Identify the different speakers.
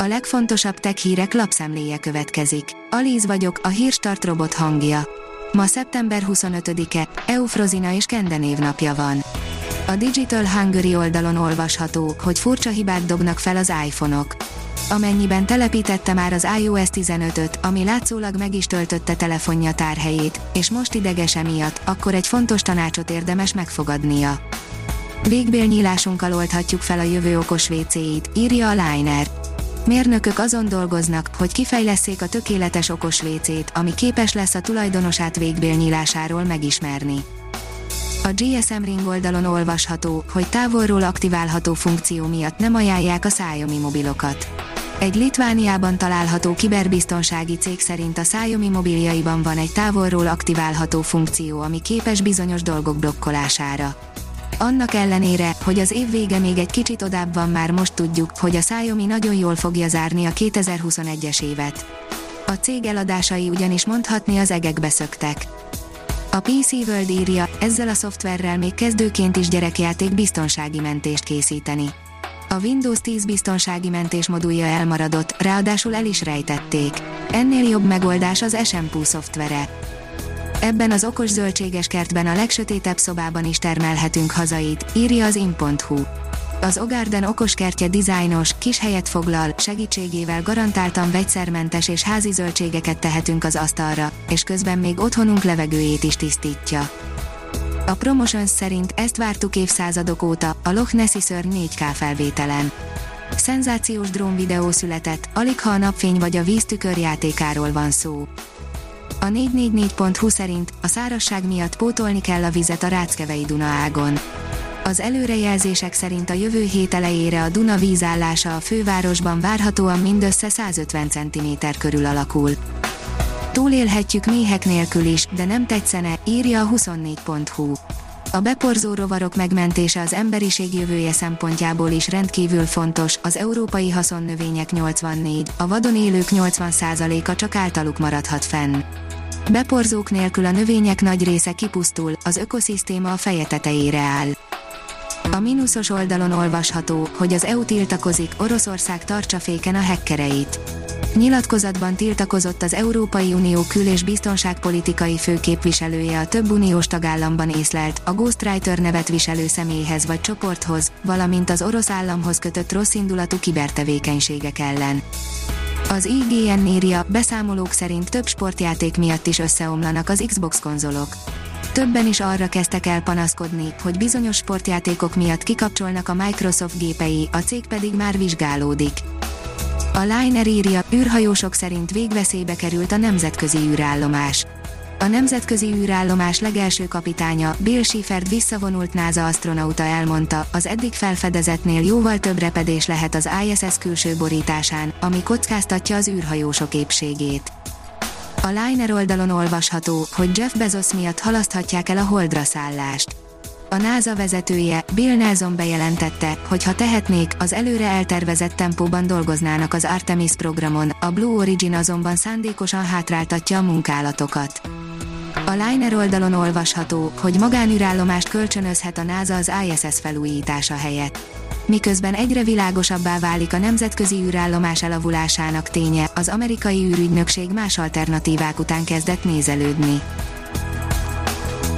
Speaker 1: A legfontosabb tech hírek lapszemléje következik. Alíz vagyok, a hírstart robot hangja. Ma szeptember 25-e, Eufrozina és Kende névnapja van. A Digital Hungary oldalon olvasható, hogy furcsa hibák dobnak fel az iPhone-ok. Amennyiben telepítette már az iOS 15-öt, ami látszólag meg is töltötte telefonja tárhelyét, és most ideges emiatt, akkor egy fontos tanácsot érdemes megfogadnia. Végbélnyílásunkkal oldhatjuk fel a jövő okos WC-it, írja a Liner. Mérnökök azon dolgoznak, hogy kifejleszék a tökéletes okos WC-t, ami képes lesz a tulajdonosát végbélnyílásáról megismerni. A GSM Ring oldalon olvasható, hogy távolról aktiválható funkció miatt nem ajánlják a Xiaomi mobilokat. Egy Litvániában található kiberbiztonsági cég szerint a Xiaomi mobiljaiban van egy távolról aktiválható funkció, ami képes bizonyos dolgok blokkolására. Annak ellenére, hogy az év vége még egy kicsit odább van már most tudjuk, hogy a Xiaomi nagyon jól fogja zárni a 2021-es évet. A cég eladásai ugyanis mondhatni az egekbe szöktek. A PC World írja, ezzel a szoftverrel még kezdőként is gyerekjáték biztonsági mentést készíteni. A Windows 10 biztonsági mentés modulja elmaradott, ráadásul el is rejtették. Ennél jobb megoldás az Shampoo szoftvere. Ebben az okos zöldséges kertben a legsötétebb szobában is termelhetünk hazait, írja az in.hu. Az Ogarden okos kertje dizájnos, kis helyet foglal, segítségével garantáltan vegyszermentes és házi zöldségeket tehetünk az asztalra, és közben még otthonunk levegőjét is tisztítja. A Promotions szerint ezt vártuk évszázadok óta, a Loch Nessi szörny 4K felvételen. Szenzációs drón videó született, alig ha a napfény vagy a víztükör játékáról van szó. A 444.hu szerint a szárasság miatt pótolni kell a vizet a Ráckevei Duna ágon. Az előrejelzések szerint a jövő hét elejére a Duna vízállása a fővárosban várhatóan mindössze 150 cm körül alakul. Túlélhetjük méhek nélkül is, de nem tetszene, írja a 24.hu. A beporzó rovarok megmentése az emberiség jövője szempontjából is rendkívül fontos, az európai haszonnövények 84, a vadon élők 80%-a csak általuk maradhat fenn. Beporzók nélkül a növények nagy része kipusztul, az ökoszisztéma a feje tetejére áll. A mínuszos oldalon olvasható, hogy az EU tiltakozik, Oroszország tartsa féken a hekkereit. Nyilatkozatban tiltakozott az Európai Unió kül- és biztonságpolitikai főképviselője a több uniós tagállamban észlelt, a Ghostwriter nevet viselő személyhez vagy csoporthoz, valamint az orosz államhoz kötött rosszindulatú kibertevékenységek ellen. Az IGN írja, beszámolók szerint több sportjáték miatt is összeomlanak az Xbox konzolok. Többen is arra kezdtek el panaszkodni, hogy bizonyos sportjátékok miatt kikapcsolnak a Microsoft gépei, a cég pedig már vizsgálódik. A Liner írja, űrhajósok szerint végveszélybe került a nemzetközi űrállomás. A nemzetközi űrállomás legelső kapitánya, Bill Schiffert visszavonult NASA astronauta elmondta, az eddig felfedezetnél jóval több repedés lehet az ISS külső borításán, ami kockáztatja az űrhajósok épségét. A Liner oldalon olvasható, hogy Jeff Bezos miatt halaszthatják el a holdra szállást. A NASA vezetője, Bill Nelson bejelentette, hogy ha tehetnék, az előre eltervezett tempóban dolgoznának az Artemis programon, a Blue Origin azonban szándékosan hátráltatja a munkálatokat. A Liner oldalon olvasható, hogy magánűrállomást kölcsönözhet a NASA az ISS felújítása helyett. Miközben egyre világosabbá válik a nemzetközi űrállomás elavulásának ténye, az amerikai űrügynökség más alternatívák után kezdett nézelődni.